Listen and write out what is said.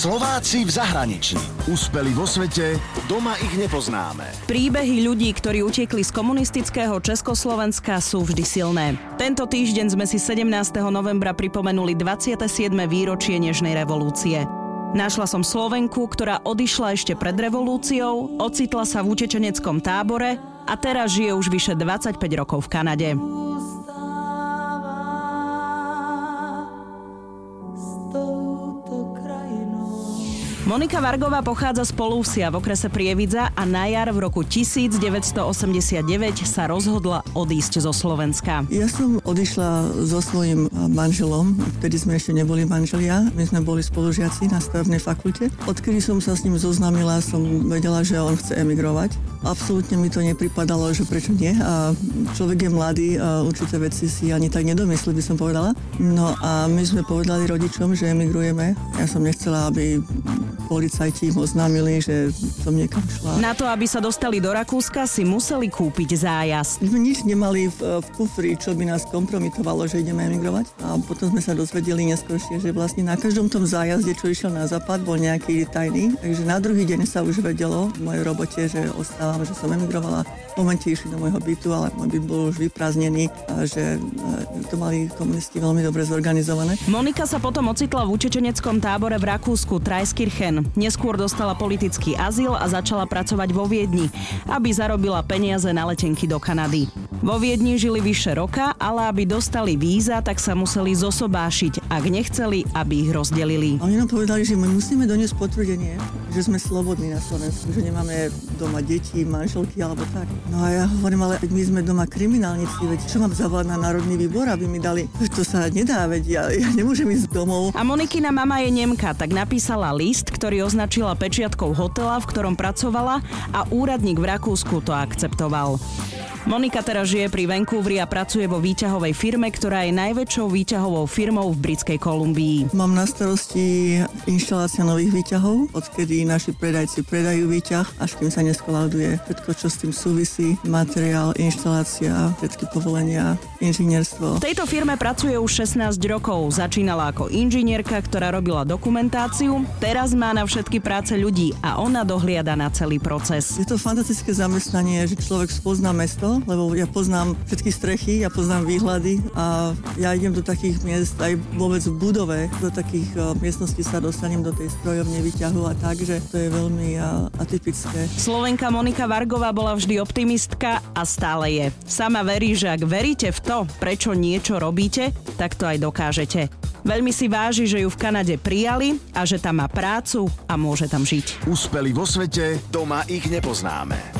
Slováci v zahraničí. Úspeli vo svete, doma ich nepoznáme. Príbehy ľudí, ktorí utekli z komunistického Československa sú vždy silné. Tento týždeň sme si 17. novembra pripomenuli 27. výročie Nežnej revolúcie. Našla som Slovenku, ktorá odišla ešte pred revolúciou, ocitla sa v utečeneckom tábore a teraz žije už vyše 25 rokov v Kanade. Monika Vargová pochádza z Polúsia v okrese Prievidza a na jar v roku 1989 sa rozhodla odísť zo Slovenska. Ja som odišla so svojím manželom, vtedy sme ešte neboli manželia, my sme boli spolužiaci na stavebnej fakulte. Odkedy som sa s ním zoznámila, som vedela, že on chce emigrovať. Absolútne mi to nepripadalo, že prečo nie. A človek je mladý a určité veci si ani tak nedomyslí, by som povedala. No a my sme povedali rodičom, že emigrujeme. Ja som nechcela, aby policajti im oznámili, že som niekam šla. Na to, aby sa dostali do Rakúska, si museli kúpiť zájazd. My sme nič nemali v, v kufri, čo by nás kompromitovalo, že ideme emigrovať. A potom sme sa dozvedeli neskôršie, že vlastne na každom tom zájazde, čo išiel na západ, bol nejaký tajný. Takže na druhý deň sa už vedelo v mojej robote, že ostávam, že som emigrovala. V momente išli do môjho bytu, ale môj byt bol už vyprázdnený, a že to mali komunisti veľmi dobre zorganizované. Monika sa potom ocitla v učečeneckom tábore v Rakúsku Trajskirchen. Neskôr dostala politický azyl a začala pracovať vo Viedni, aby zarobila peniaze na letenky do Kanady. Vo Viedni žili vyše roka, ale aby dostali víza, tak sa museli zosobášiť, ak nechceli, aby ich rozdelili. Oni nám povedali, že my musíme doniesť potvrdenie, že sme slobodní na Slovensku, že nemáme doma deti, manželky alebo tak. No a ja hovorím, ale my sme doma kriminálnici, veď čo mám zavolať na Národný výbor, aby mi dali, to sa nedá, veď ja, ja nemôžem ísť domov. A Monikina mama je Nemka, tak napísala list, ktorý označila pečiatkou hotela, v ktorom pracovala a úradník v Rakúsku to akceptoval. Monika teraz žije pri Vancouveri a pracuje vo výťahovej firme, ktorá je najväčšou výťahovou firmou v Britskej Kolumbii. Mám na starosti inštalácia nových výťahov, odkedy naši predajci predajú výťah, až kým sa neskolauduje všetko, čo s tým súvisí, materiál, inštalácia, všetky povolenia, inžinierstvo. V tejto firme pracuje už 16 rokov. Začínala ako inžinierka, ktorá robila dokumentáciu, teraz má na všetky práce ľudí a ona dohliada na celý proces. Je to fantastické zamestnanie, že človek spozná mesto, lebo ja poznám všetky strechy, ja poznám výhľady a ja idem do takých miest aj vôbec v budove, do takých uh, miestností sa dostanem do tej strojovne výťahu a tak, že to je veľmi uh, atypické. Slovenka Monika Vargová bola vždy optimistka a stále je. Sama verí, že ak veríte v to, prečo niečo robíte, tak to aj dokážete. Veľmi si váži, že ju v Kanade prijali a že tam má prácu a môže tam žiť. Úspeli vo svete, doma ich nepoznáme.